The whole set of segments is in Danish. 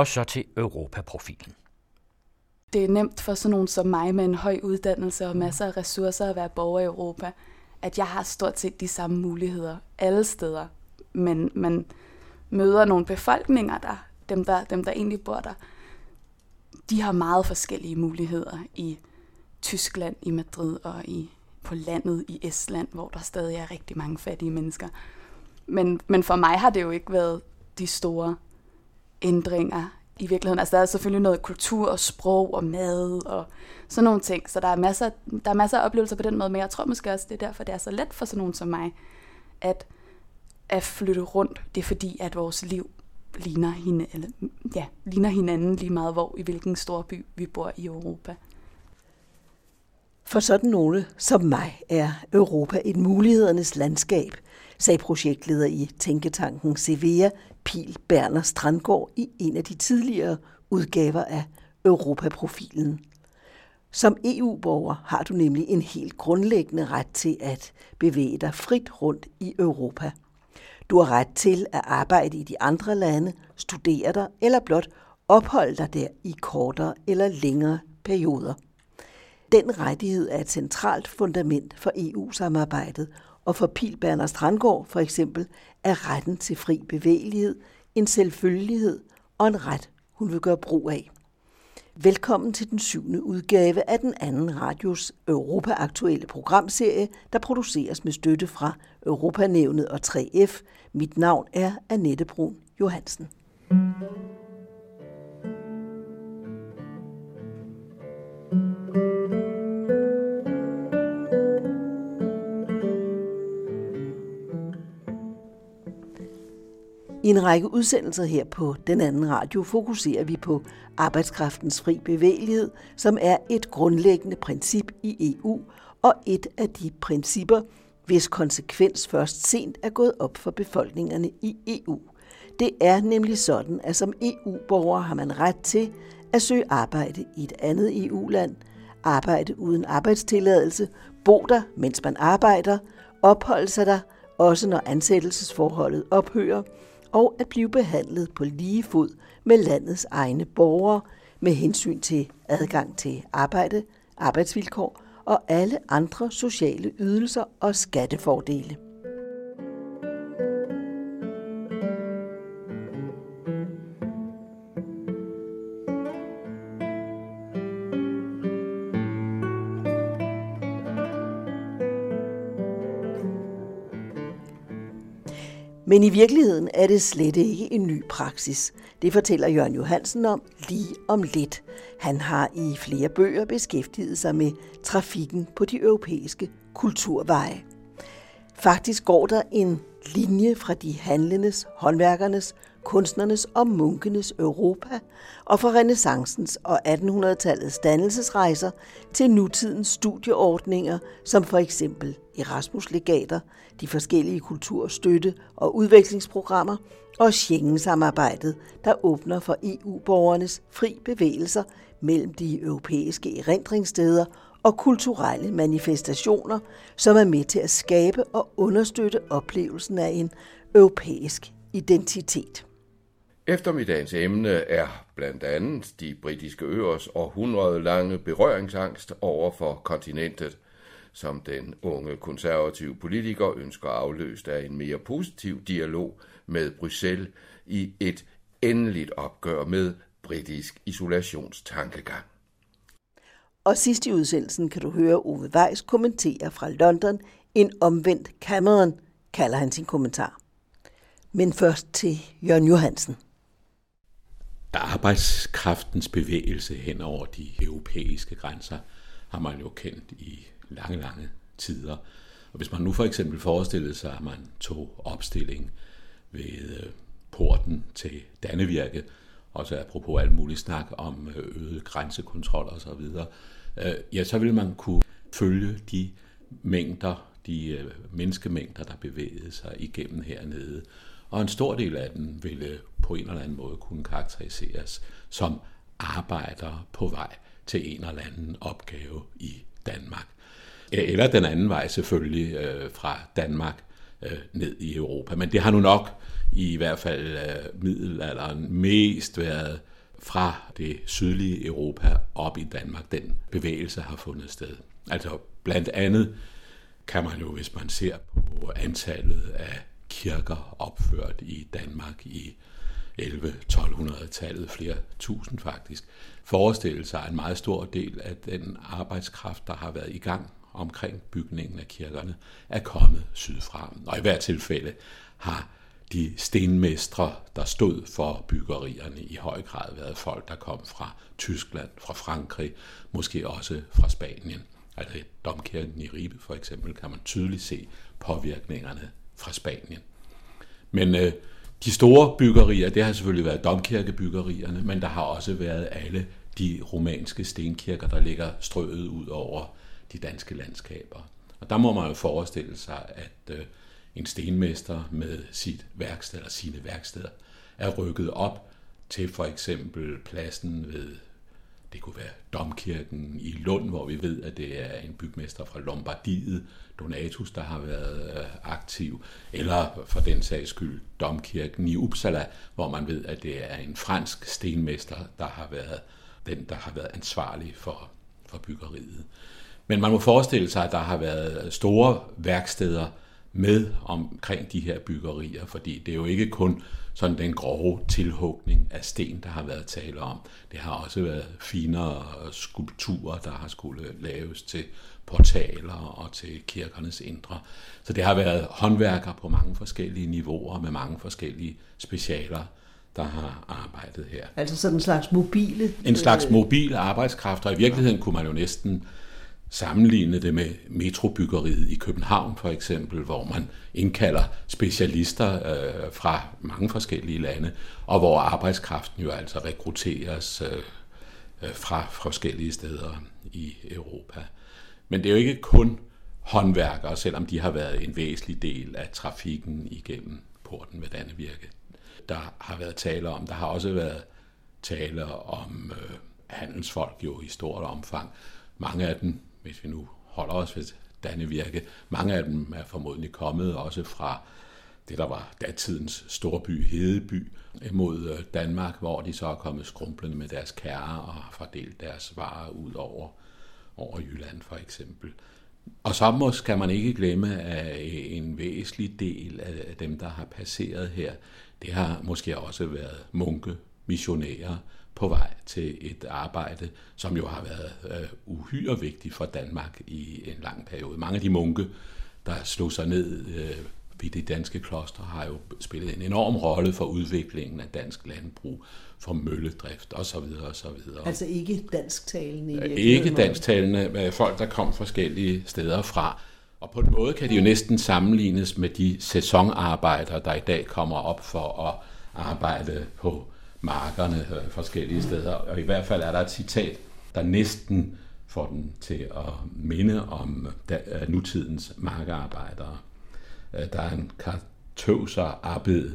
Og så til Europaprofilen. Det er nemt for sådan nogen som mig med en høj uddannelse og masser af ressourcer at være borger i Europa, at jeg har stort set de samme muligheder alle steder. Men man møder nogle befolkninger der, dem der, dem der egentlig bor der, de har meget forskellige muligheder i Tyskland, i Madrid og i på landet i Estland, hvor der stadig er rigtig mange fattige mennesker. Men, men for mig har det jo ikke været de store ændringer i virkeligheden. Altså der er selvfølgelig noget kultur og sprog og mad og sådan nogle ting, så der er masser, der er masser af oplevelser på den måde, men jeg tror måske også, det er derfor, det er så let for sådan nogen som mig, at, at flytte rundt. Det er fordi, at vores liv ligner, hende, eller, ja, ligner hinanden lige meget, hvor i hvilken stor by vi bor i Europa. For sådan nogle som mig er Europa et mulighedernes landskab, sagde projektleder i Tænketanken Sevilla, Pil Berner Strandgård i en af de tidligere udgaver af Europaprofilen. Som EU-borger har du nemlig en helt grundlæggende ret til at bevæge dig frit rundt i Europa. Du har ret til at arbejde i de andre lande, studere der eller blot opholde dig der i kortere eller længere perioder. Den rettighed er et centralt fundament for EU-samarbejdet, og for Pilbern Strandgård for eksempel er retten til fri bevægelighed en selvfølgelighed og en ret, hun vil gøre brug af. Velkommen til den syvende udgave af den anden radios Europa-aktuelle programserie, der produceres med støtte fra Europanævnet og 3F. Mit navn er Annette Brun Johansen. En række udsendelser her på den anden radio fokuserer vi på arbejdskraftens fri bevægelighed, som er et grundlæggende princip i EU og et af de principper, hvis konsekvens først sent er gået op for befolkningerne i EU. Det er nemlig sådan, at som EU-borger har man ret til at søge arbejde i et andet EU-land, arbejde uden arbejdstilladelse, bo der, mens man arbejder, opholde sig der, også når ansættelsesforholdet ophører, og at blive behandlet på lige fod med landets egne borgere med hensyn til adgang til arbejde, arbejdsvilkår og alle andre sociale ydelser og skattefordele. Men i virkeligheden er det slet ikke en ny praksis. Det fortæller Jørgen Johansen om lige om lidt. Han har i flere bøger beskæftiget sig med trafikken på de europæiske kulturveje. Faktisk går der en linje fra de handlendes, håndværkernes, kunstnernes og munkenes Europa, og fra renaissancens og 1800-tallets dannelsesrejser til nutidens studieordninger, som for eksempel Erasmus-legater, de forskellige kulturstøtte- og udvekslingsprogrammer og Schengen-samarbejdet, der åbner for EU-borgernes fri bevægelser mellem de europæiske erindringssteder og kulturelle manifestationer, som er med til at skabe og understøtte oplevelsen af en europæisk identitet. Eftermiddagens emne er blandt andet de britiske øers århundrede lange berøringsangst over for kontinentet, som den unge konservative politiker ønsker afløst af en mere positiv dialog med Bruxelles i et endeligt opgør med britisk isolationstankegang. Og sidst i udsendelsen kan du høre Ove Weiss kommentere fra London en omvendt Cameron, kalder han sin kommentar. Men først til Jørgen Johansen. Arbejdskraftens bevægelse hen over de europæiske grænser har man jo kendt i lange, lange tider. Og hvis man nu for eksempel forestillede sig, at man tog opstilling ved øh, porten til Dannevirke, og så apropos alt muligt snak om øh, øget grænsekontrol og så videre, øh, ja, så ville man kunne følge de mængder, de menneskemængder, der bevægede sig igennem hernede. Og en stor del af den ville på en eller anden måde kunne karakteriseres som arbejdere på vej til en eller anden opgave i Danmark. Eller den anden vej selvfølgelig øh, fra Danmark øh, ned i Europa. Men det har nu nok i hvert fald øh, middelalderen mest været fra det sydlige Europa op i Danmark, den bevægelse har fundet sted. Altså blandt andet kan man jo, hvis man ser på antallet af kirker opført i Danmark i 11-1200-tallet, flere tusind faktisk, forestille sig en meget stor del af den arbejdskraft, der har været i gang omkring bygningen af kirkerne, er kommet sydfra. Og i hvert tilfælde har de stenmestre, der stod for byggerierne, i høj grad været folk, der kom fra Tyskland, fra Frankrig, måske også fra Spanien. Altså i domkirken i Ribe for eksempel kan man tydeligt se påvirkningerne fra Spanien. Men øh, de store byggerier, det har selvfølgelig været domkirkebyggerierne, men der har også været alle de romanske stenkirker, der ligger strøget ud over de danske landskaber. Og der må man jo forestille sig, at øh, en stenmester med sit værksted eller sine værksteder er rykket op til for eksempel pladsen ved, det kunne være Domkirken i Lund, hvor vi ved, at det er en bygmester fra Lombardiet, Donatus, der har været øh, aktiv, eller for den sags skyld Domkirken i Uppsala, hvor man ved, at det er en fransk stenmester, der har været den, der har været ansvarlig for, for byggeriet. Men man må forestille sig, at der har været store værksteder med omkring de her byggerier, fordi det er jo ikke kun sådan den grove tilhugning af sten, der har været tale om. Det har også været finere skulpturer, der har skulle laves til portaler og til kirkernes indre. Så det har været håndværkere på mange forskellige niveauer med mange forskellige specialer, der har arbejdet her. Altså sådan en slags mobile? En slags øh, mobile arbejdskraft, og i virkeligheden kunne man jo næsten sammenligne det med metrobyggeriet i København for eksempel, hvor man indkalder specialister øh, fra mange forskellige lande, og hvor arbejdskraften jo altså rekrutteres øh, øh, fra forskellige steder i Europa. Men det er jo ikke kun håndværkere, selvom de har været en væsentlig del af trafikken igennem porten ved Dannevirke. Der har været tale om, der har også været tale om øh, handelsfolk jo i stort omfang. Mange af dem hvis vi nu holder os ved Dannevirke, mange af dem er formodentlig kommet også fra det, der var datidens storby Hedeby mod øh, Danmark, hvor de så er kommet skrumplende med deres kære og har fordelt deres varer ud over, over Jylland for eksempel. Og så måske skal man ikke glemme, at en væsentlig del af dem, der har passeret her, det har måske også været munke, missionærer, på vej til et arbejde, som jo har været øh, uhyre vigtigt for Danmark i en lang periode. Mange af de munke, der slog sig ned øh, ved det danske kloster, har jo spillet en enorm rolle for udviklingen af dansk landbrug, for mølledrift osv. videre. Altså ikke dansktalende? I ikke dansktalende, folk, der kom forskellige steder fra. Og på en måde kan de jo næsten sammenlignes med de sæsonarbejdere, der i dag kommer op for at arbejde på markerne øh, forskellige steder. Og i hvert fald er der et citat, der næsten får den til at minde om øh, nutidens markearbejdere. Øh, der er en kartøser arbejde,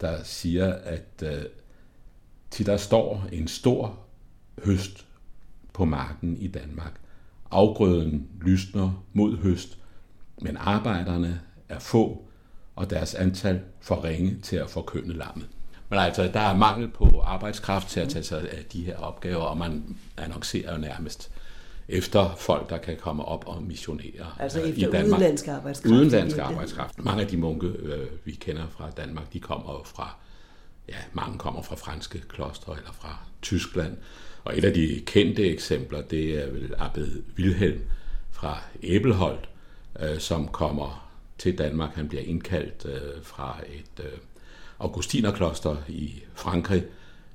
der siger, at til der står en stor høst på marken i Danmark. Afgrøden lysner mod høst, men arbejderne er få, og deres antal for ringe til at forkynde lammet. Men altså, der er mangel på arbejdskraft til at tage sig af de her opgaver, og man annoncerer jo nærmest efter folk, der kan komme op og missionere altså efter i Danmark. udenlandsk arbejdskraft. Udenlandsk arbejdskraft. Mange af de munke, øh, vi kender fra Danmark, de kommer jo fra, ja, mange kommer fra franske klostre eller fra Tyskland. Og et af de kendte eksempler, det er vel Abbed Wilhelm fra Æbelholt, øh, som kommer til Danmark. Han bliver indkaldt øh, fra et øh, augustinerkloster i Frankrig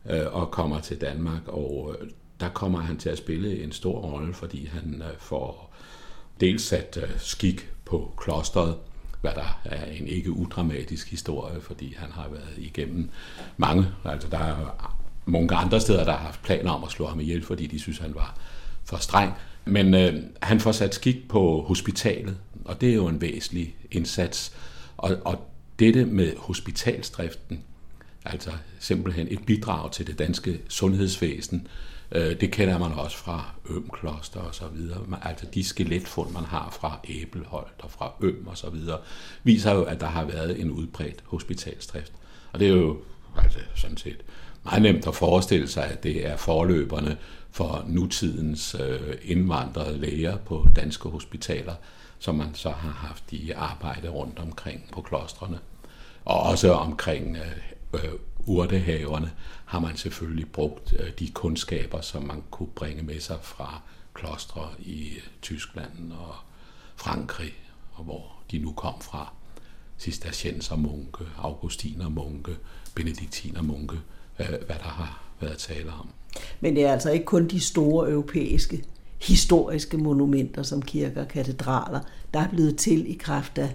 øh, og kommer til Danmark, og øh, der kommer han til at spille en stor rolle, fordi han øh, får dels sat øh, skik på klosteret, hvad der er en ikke udramatisk historie, fordi han har været igennem mange, altså der er mange andre steder, der har haft planer om at slå ham ihjel, fordi de synes, han var for streng. Men øh, han får sat skik på hospitalet, og det er jo en væsentlig indsats. Og, og dette med hospitalsdriften, altså simpelthen et bidrag til det danske sundhedsvæsen, øh, det kender man også fra Ømkloster og så videre. Altså de skeletfund, man har fra Æbelholdt og fra Øm og så videre, viser jo, at der har været en udbredt hospitalsdrift. Og det er jo altså sådan set meget nemt at forestille sig, at det er forløberne for nutidens øh, indvandrede læger på danske hospitaler, som man så har haft i arbejde rundt omkring på klostrene. Og også omkring øh, øh, urtehaverne har man selvfølgelig brugt øh, de kundskaber, som man kunne bringe med sig fra klostre i øh, Tyskland og Frankrig, og hvor de nu kom fra. Cistercienser-munke, augustiner-munke, benediktiner-munke, øh, hvad der har været tale om. Men det er altså ikke kun de store europæiske historiske monumenter som kirker og katedraler, der er blevet til i kraft af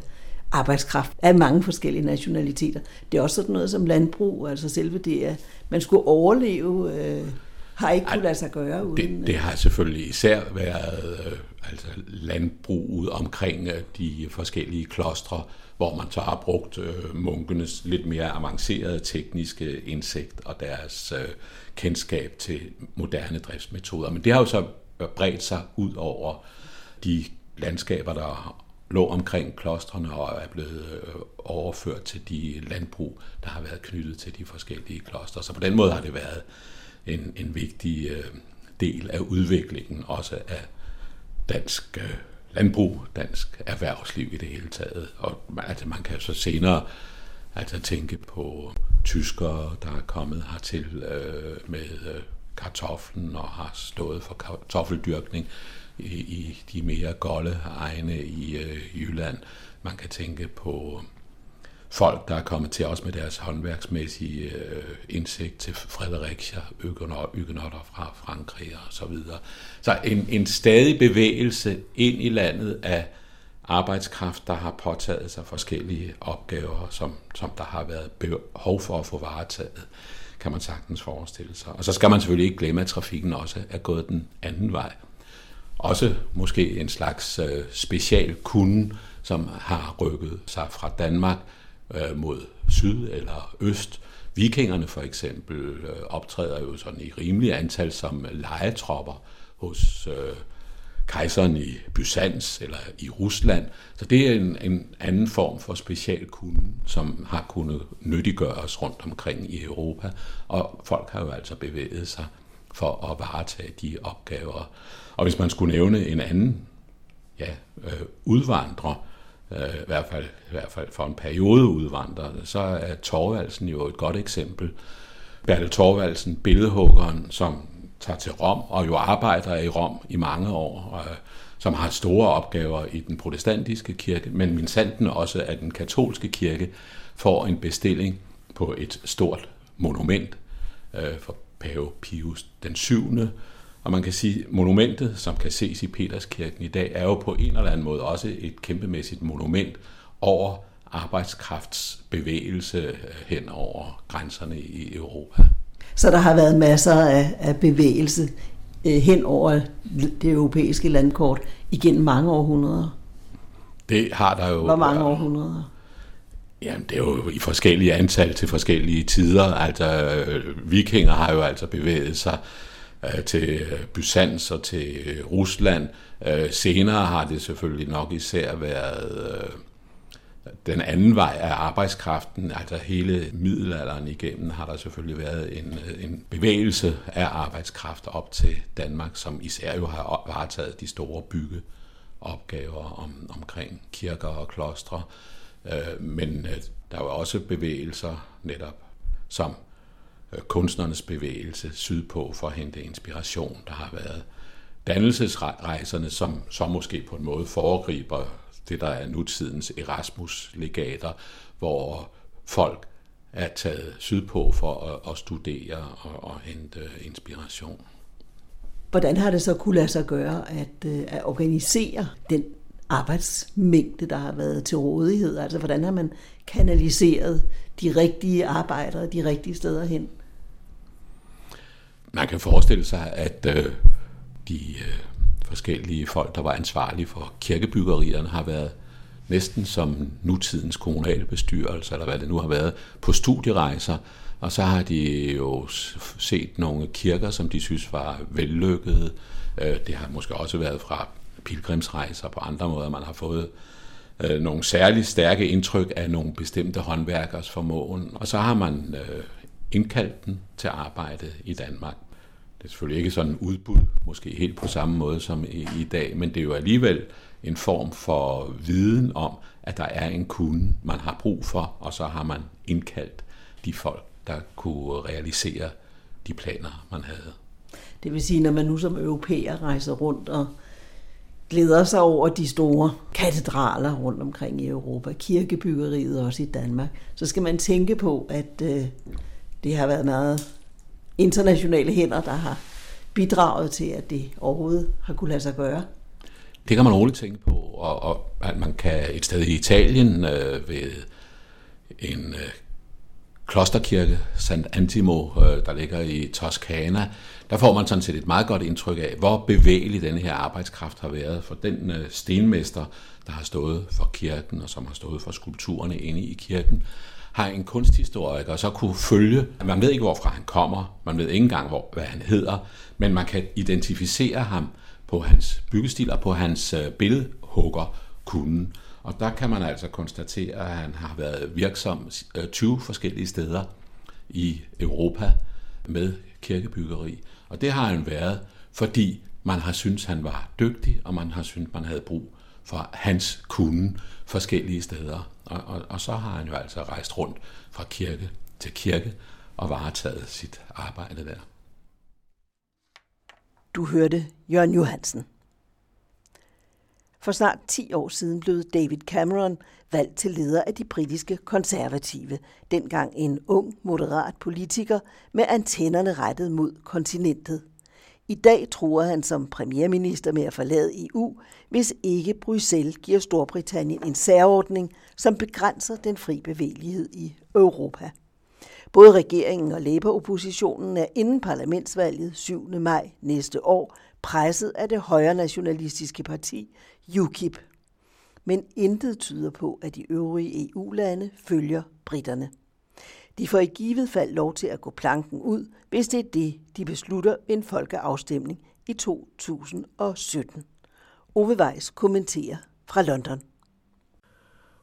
arbejdskraft af mange forskellige nationaliteter. Det er også sådan noget som landbrug, altså selve det, at man skulle overleve, øh, har ikke kunne lade sig gøre uden... Det, det har selvfølgelig især været øh, altså landbruget omkring øh, de forskellige klostre, hvor man så har brugt øh, munkenes lidt mere avancerede tekniske indsigt og deres øh, kendskab til moderne driftsmetoder. Men det har jo så bredt sig ud over de landskaber, der lå omkring klostrene og er blevet øh, overført til de landbrug, der har været knyttet til de forskellige klostre. Så på den måde har det været en, en vigtig øh, del af udviklingen også af dansk øh, landbrug, dansk erhvervsliv i det hele taget. Og altså, man kan så senere altså, tænke på tyskere, der er kommet hertil øh, med kartoflen og har stået for kartoffeldyrkning i, i de mere golde egne i øh, Jylland. Man kan tænke på folk, der er kommet til os med deres håndværksmæssige øh, indsigt til Fredericia, økonotter fra Frankrig og så videre. Så en, en stadig bevægelse ind i landet af arbejdskraft, der har påtaget sig forskellige opgaver, som, som der har været behov for at få varetaget, kan man sagtens forestille sig. Og så skal man selvfølgelig ikke glemme, at trafikken også er gået den anden vej. Også måske en slags øh, special kunde, som har rykket sig fra Danmark øh, mod syd eller øst. Vikingerne for eksempel øh, optræder jo sådan i rimelig antal som legetropper hos øh, kejseren i Byzans eller i Rusland. Så det er en, en anden form for specialkunde, som har kunnet nyttiggøres rundt omkring i Europa. Og folk har jo altså bevæget sig for at varetage de opgaver. Og hvis man skulle nævne en anden ja, øh, udvandrer, øh, i, hvert fald, i hvert fald for en periode udvandrer, så er Torvaldsen jo et godt eksempel. Bertel Torvaldsen, billedhuggeren, som tager til Rom og jo arbejder i Rom i mange år, og, øh, som har store opgaver i den protestantiske kirke, men min sanden også at den katolske kirke får en bestilling på et stort monument øh, for pave Pius den 7. Og man kan sige, at monumentet, som kan ses i Peterskirken i dag, er jo på en eller anden måde også et kæmpemæssigt monument over arbejdskraftsbevægelse øh, hen over grænserne i Europa. Så der har været masser af, af bevægelse øh, hen over det europæiske landkort igennem mange århundreder. Det har der jo. Hvor mange århundreder? Jamen, det er jo i forskellige antal til forskellige tider. Altså, øh, vikinger har jo altså bevæget sig øh, til Byzans og til Rusland. Øh, senere har det selvfølgelig nok især været øh, den anden vej af arbejdskraften, altså hele middelalderen igennem, har der selvfølgelig været en, en bevægelse af arbejdskraft op til Danmark, som især jo har varetaget de store byggeopgaver om, omkring kirker og klostre. Øh, men øh, der var også bevægelser netop som øh, kunstnernes bevægelse sydpå for at hente inspiration. Der har været dannelsesrejserne, som så måske på en måde foregriber det, der er nutidens Erasmus-legater, hvor folk er taget sydpå for at, at studere og, og hente inspiration. Hvordan har det så kunne lade sig gøre at, øh, at organisere den arbejdsmængde, der har været til rådighed? Altså hvordan har man kanaliseret de rigtige arbejdere de rigtige steder hen? Man kan forestille sig, at øh, de øh, forskellige folk, der var ansvarlige for kirkebyggerierne, har været næsten som nutidens kommunale bestyrelse, eller hvad det nu har været, på studierejser, og så har de jo set nogle kirker, som de synes var vellykkede. Øh, det har måske også været fra pilgrimsrejser på andre måder. Man har fået øh, nogle særligt stærke indtryk af nogle bestemte håndværkers formåen. Og så har man øh, indkaldt den til arbejde i Danmark. Det er selvfølgelig ikke sådan en udbud, måske helt på samme måde som i, i dag, men det er jo alligevel en form for viden om, at der er en kunde, man har brug for, og så har man indkaldt de folk, der kunne realisere de planer, man havde. Det vil sige, når man nu som europæer rejser rundt og glæder sig over de store katedraler rundt omkring i Europa, kirkebyggeriet også i Danmark, så skal man tænke på, at øh, det har været meget internationale hænder, der har bidraget til, at det overhovedet har kunne lade sig gøre. Det kan man roligt tænke på, og, og at man kan et sted i Italien øh, ved en øh, klosterkirke, Sant Antimo, øh, der ligger i Toskana, der får man sådan set et meget godt indtryk af, hvor bevægelig denne her arbejdskraft har været for den øh, stenmester, der har stået for kirken, og som har stået for skulpturerne inde i kirken, har en kunsthistoriker så kunne følge, man ved ikke, hvorfra han kommer, man ved ikke engang, hvor, hvad han hedder, men man kan identificere ham på hans byggestil og på hans øh, billedhugger kunden. Og der kan man altså konstatere, at han har været virksom øh, 20 forskellige steder i Europa med kirkebyggeri. Og det har han været, fordi man har syntes, han var dygtig, og man har syntes, man havde brug for hans kunde forskellige steder. Og, og, og så har han jo altså rejst rundt fra kirke til kirke og varetaget sit arbejde der. Du hørte Jørgen Johansen. For snart 10 år siden blev David Cameron valgt til leder af de britiske konservative, dengang en ung, moderat politiker med antennerne rettet mod kontinentet. I dag tror han som premierminister med at forlade EU, hvis ikke Bruxelles giver Storbritannien en særordning, som begrænser den fri bevægelighed i Europa. Både regeringen og Labour-oppositionen er inden parlamentsvalget 7. maj næste år presset af det højre nationalistiske parti UKIP. Men intet tyder på, at de øvrige EU-lande følger britterne. De får i givet fald lov til at gå planken ud, hvis det er det, de beslutter ved en folkeafstemning i 2017. Ove Weiss kommenterer fra London.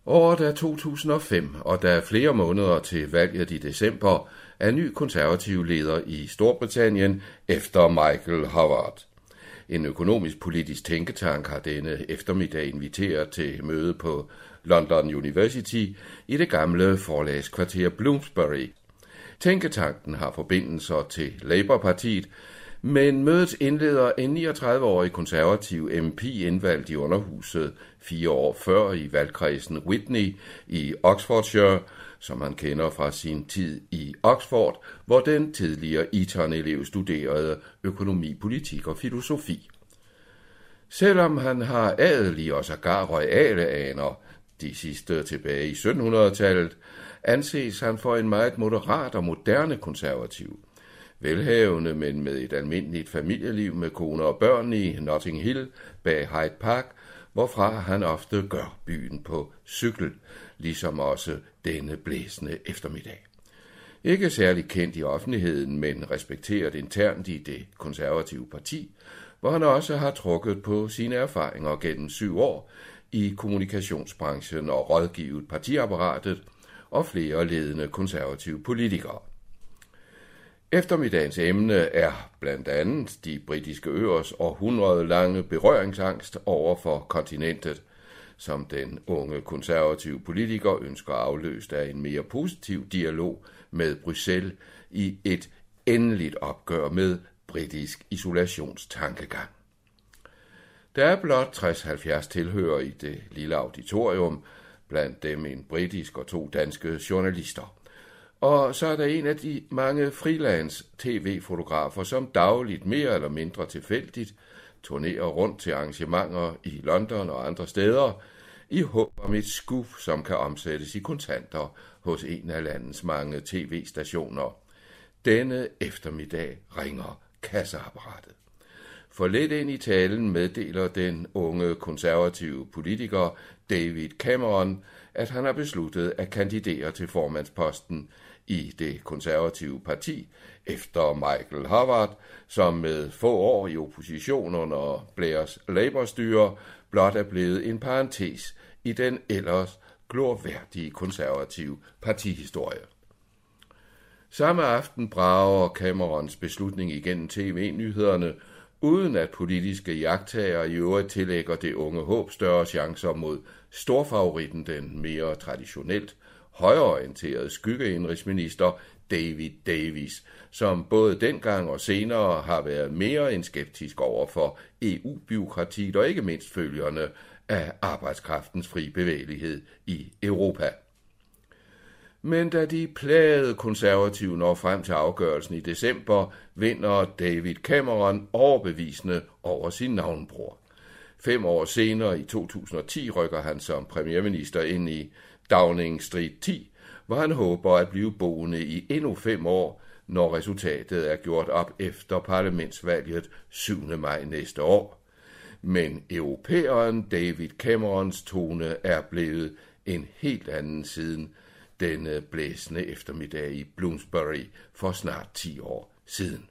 Året er 2005, og der er flere måneder til valget i december, er ny konservativ leder i Storbritannien efter Michael Howard. En økonomisk politisk tænketank har denne eftermiddag inviteret til møde på London University i det gamle forlagskvarter Bloomsbury. Tænketanken har forbindelser til Labour-partiet, men mødet indleder en 39-årig konservativ MP indvalgt i underhuset fire år før i valgkredsen Whitney i Oxfordshire, som man kender fra sin tid i Oxford, hvor den tidligere Eton-elev studerede økonomi, politik og filosofi. Selvom han har adelige og sågar royale aner, de sidste tilbage i 1700-tallet, anses han for en meget moderat og moderne konservativ. Velhavende, men med et almindeligt familieliv med kone og børn i Notting Hill bag Hyde Park, hvorfra han ofte gør byen på cykel, ligesom også denne blæsende eftermiddag. Ikke særlig kendt i offentligheden, men respekteret internt i det konservative parti, hvor han også har trukket på sine erfaringer gennem syv år i kommunikationsbranchen og rådgivet partiapparatet og flere ledende konservative politikere. Eftermiddagens emne er blandt andet de britiske øers århundrede lange berøringsangst over for kontinentet, som den unge konservative politiker ønsker afløst af en mere positiv dialog med Bruxelles i et endeligt opgør med britisk isolationstankegang. Der er blot 60-70 tilhører i det lille auditorium, blandt dem en britisk og to danske journalister. Og så er der en af de mange freelance tv-fotografer, som dagligt mere eller mindre tilfældigt turnerer rundt til arrangementer i London og andre steder, i håb om et skub, som kan omsættes i kontanter hos en af landets mange tv-stationer. Denne eftermiddag ringer kasseapparatet. For lidt ind i talen meddeler den unge konservative politiker David Cameron, at han har besluttet at kandidere til formandsposten i det konservative parti efter Michael Howard, som med få år i opposition under Blairs Labour-styre blot er blevet en parentes i den ellers glorværdige konservative partihistorie. Samme aften brager Camerons beslutning igennem tv-nyhederne, uden at politiske jagttager i øvrigt tillægger det unge håb større chancer mod storfavoritten, den mere traditionelt højorienterede skyggeindrigsminister David Davis, som både dengang og senere har været mere end skeptisk over for EU-byråkratiet og ikke mindst følgerne af arbejdskraftens fri bevægelighed i Europa. Men da de plagede konservative når frem til afgørelsen i december, vinder David Cameron overbevisende over sin navnbror. Fem år senere, i 2010, rykker han som premierminister ind i Downing Street 10, hvor han håber at blive boende i endnu fem år, når resultatet er gjort op efter parlamentsvalget 7. maj næste år. Men europæeren David Camerons tone er blevet en helt anden siden denne øh, blæsende eftermiddag i Bloomsbury for snart 10 år siden.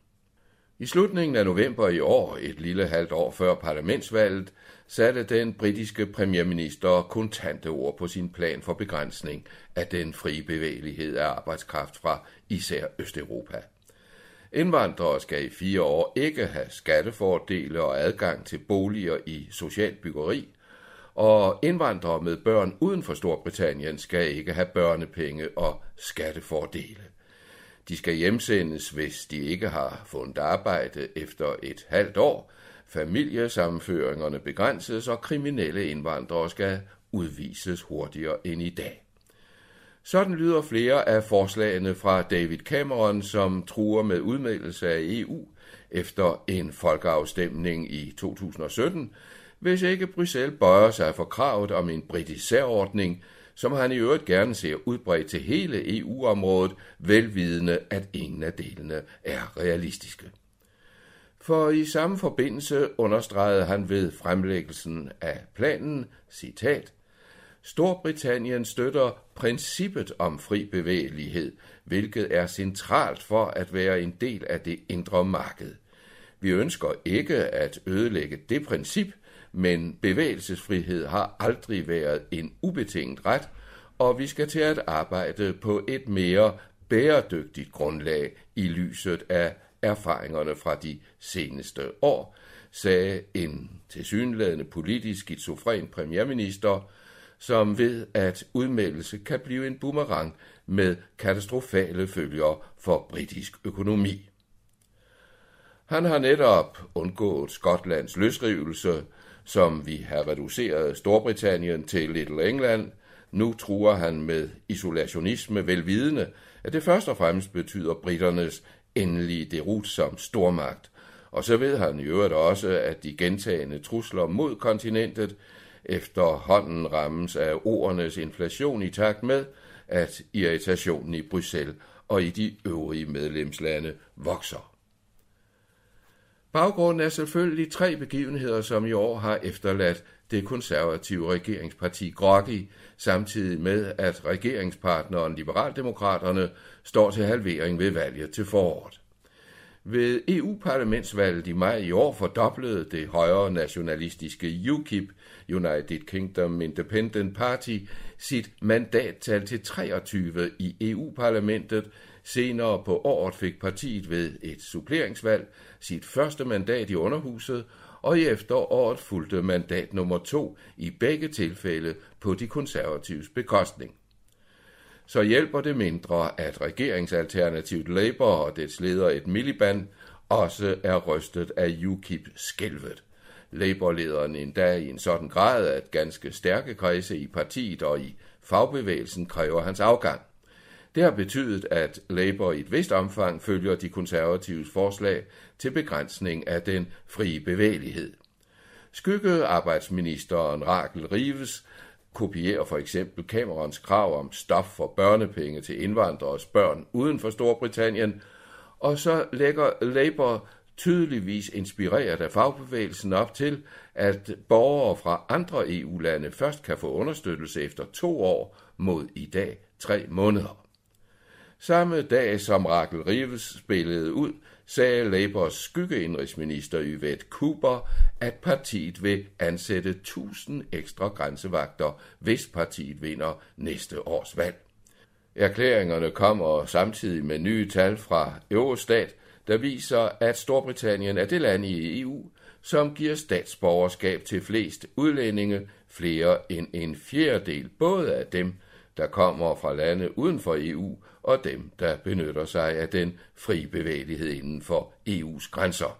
I slutningen af november i år, et lille halvt år før parlamentsvalget, satte den britiske premierminister kontante ord på sin plan for begrænsning af den frie bevægelighed af arbejdskraft fra især Østeuropa. Indvandrere skal i fire år ikke have skattefordele og adgang til boliger i socialt byggeri, og indvandrere med børn uden for Storbritannien skal ikke have børnepenge og skattefordele. De skal hjemsendes, hvis de ikke har fundet arbejde efter et halvt år. Familiesammenføringerne begrænses, og kriminelle indvandrere skal udvises hurtigere end i dag. Sådan lyder flere af forslagene fra David Cameron, som truer med udmeldelse af EU efter en folkeafstemning i 2017, hvis ikke Bruxelles bøjer sig for kravet om en britisk særordning, som han i øvrigt gerne ser udbredt til hele EU-området, velvidende, at ingen af delene er realistiske. For i samme forbindelse understregede han ved fremlæggelsen af planen, citat, Storbritannien støtter princippet om fri bevægelighed, hvilket er centralt for at være en del af det indre marked. Vi ønsker ikke at ødelægge det princip, men bevægelsesfrihed har aldrig været en ubetinget ret, og vi skal til at arbejde på et mere bæredygtigt grundlag i lyset af erfaringerne fra de seneste år, sagde en tilsyneladende politisk skizofren premierminister, som ved, at udmeldelse kan blive en boomerang med katastrofale følger for britisk økonomi. Han har netop undgået Skotlands løsrivelse, som vi har reduceret Storbritannien til Little England. Nu truer han med isolationisme velvidende, at det først og fremmest betyder britternes endelige derut som stormagt. Og så ved han i øvrigt også, at de gentagende trusler mod kontinentet efterhånden rammes af ordernes inflation i takt med, at irritationen i Bruxelles og i de øvrige medlemslande vokser. Baggrunden er selvfølgelig tre begivenheder, som i år har efterladt det konservative regeringsparti Groggi, samtidig med at regeringspartneren Liberaldemokraterne står til halvering ved valget til foråret. Ved EU-parlamentsvalget i maj i år fordoblede det højre nationalistiske UKIP, United Kingdom Independent Party, sit mandattal til 23 i EU-parlamentet. Senere på året fik partiet ved et suppleringsvalg sit første mandat i underhuset, og i efteråret fulgte mandat nummer to i begge tilfælde på de konservatives bekostning så hjælper det mindre, at regeringsalternativet Labour og dets leder et Miliband også er rystet af UKIP skælvet. Labour-lederen endda i en sådan grad, at ganske stærke kredse i partiet og i fagbevægelsen kræver hans afgang. Det har betydet, at Labour i et vist omfang følger de konservatives forslag til begrænsning af den frie bevægelighed. Skyggearbejdsministeren Rakel Rives kopierer for eksempel Camerons krav om stof for børnepenge til indvandreres børn uden for Storbritannien, og så lægger Labour tydeligvis inspireret af fagbevægelsen op til, at borgere fra andre EU-lande først kan få understøttelse efter to år mod i dag tre måneder. Samme dag som Rakel Rives spillede ud, sagde Labours skyggeindrigsminister Yvette Cooper, at partiet vil ansætte 1000 ekstra grænsevagter, hvis partiet vinder næste års valg. Erklæringerne kommer samtidig med nye tal fra Eurostat, der viser, at Storbritannien er det land i EU, som giver statsborgerskab til flest udlændinge, flere end en fjerdedel, både af dem, der kommer fra lande uden for EU, og dem, der benytter sig af den frie bevægelighed inden for EU's grænser.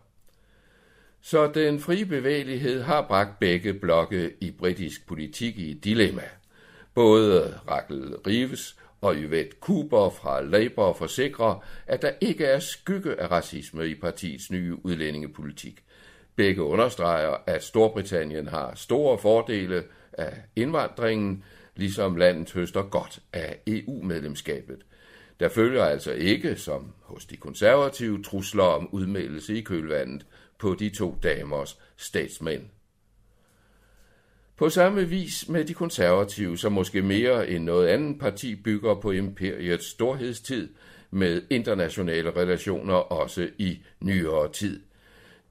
Så den frie bevægelighed har bragt begge blokke i britisk politik i et dilemma. Både Rakel Rives og Yvette Cooper fra Labour forsikrer, at der ikke er skygge af racisme i partiets nye udlændingepolitik. Begge understreger, at Storbritannien har store fordele af indvandringen, ligesom landet høster godt af EU-medlemskabet. Der følger altså ikke, som hos de konservative, trusler om udmeldelse i kølvandet på de to damers statsmænd. På samme vis med de konservative, som måske mere end noget andet parti bygger på imperiets storhedstid med internationale relationer også i nyere tid.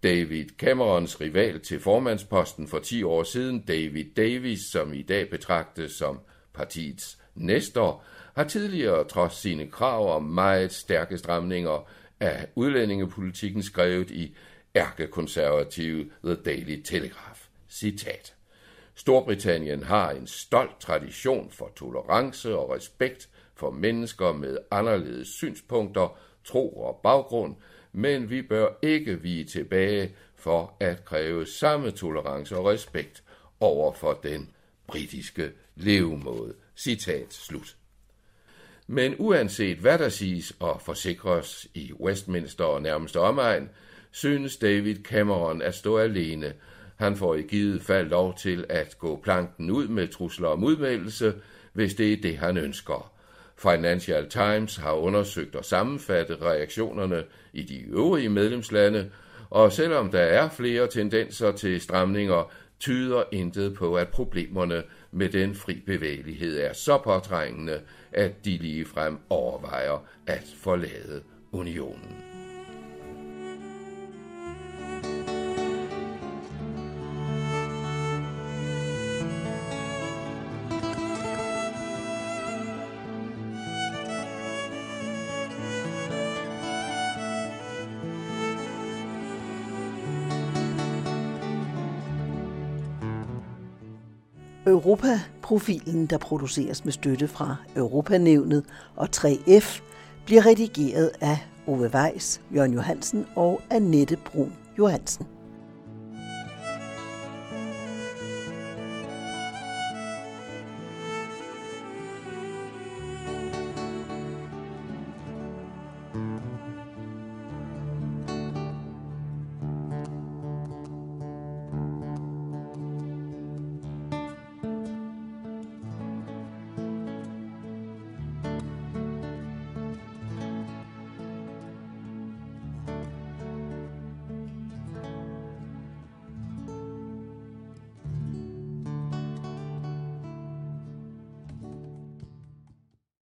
David Camerons rival til formandsposten for 10 år siden, David Davis, som i dag betragtes som partiets næster, har tidligere trods sine krav om meget stærke stramninger af udlændingepolitikken skrevet i ærkekonservative The Daily Telegraph. Citat. Storbritannien har en stolt tradition for tolerance og respekt for mennesker med anderledes synspunkter, tro og baggrund, men vi bør ikke vige tilbage for at kræve samme tolerance og respekt over for den britiske levemåde. Citat slut. Men uanset hvad der siges og forsikres i Westminster og nærmeste omegn, synes David Cameron at stå alene. Han får i givet fald lov til at gå planken ud med trusler om udmeldelse, hvis det er det, han ønsker. Financial Times har undersøgt og sammenfattet reaktionerne i de øvrige medlemslande, og selvom der er flere tendenser til stramninger, tyder intet på, at problemerne med den fri bevægelighed er så påtrængende, at de ligefrem overvejer at forlade unionen. Europa-profilen, der produceres med støtte fra Europanævnet og 3F, bliver redigeret af Ove Weiss, Jørgen Johansen og Annette Brun Johansen.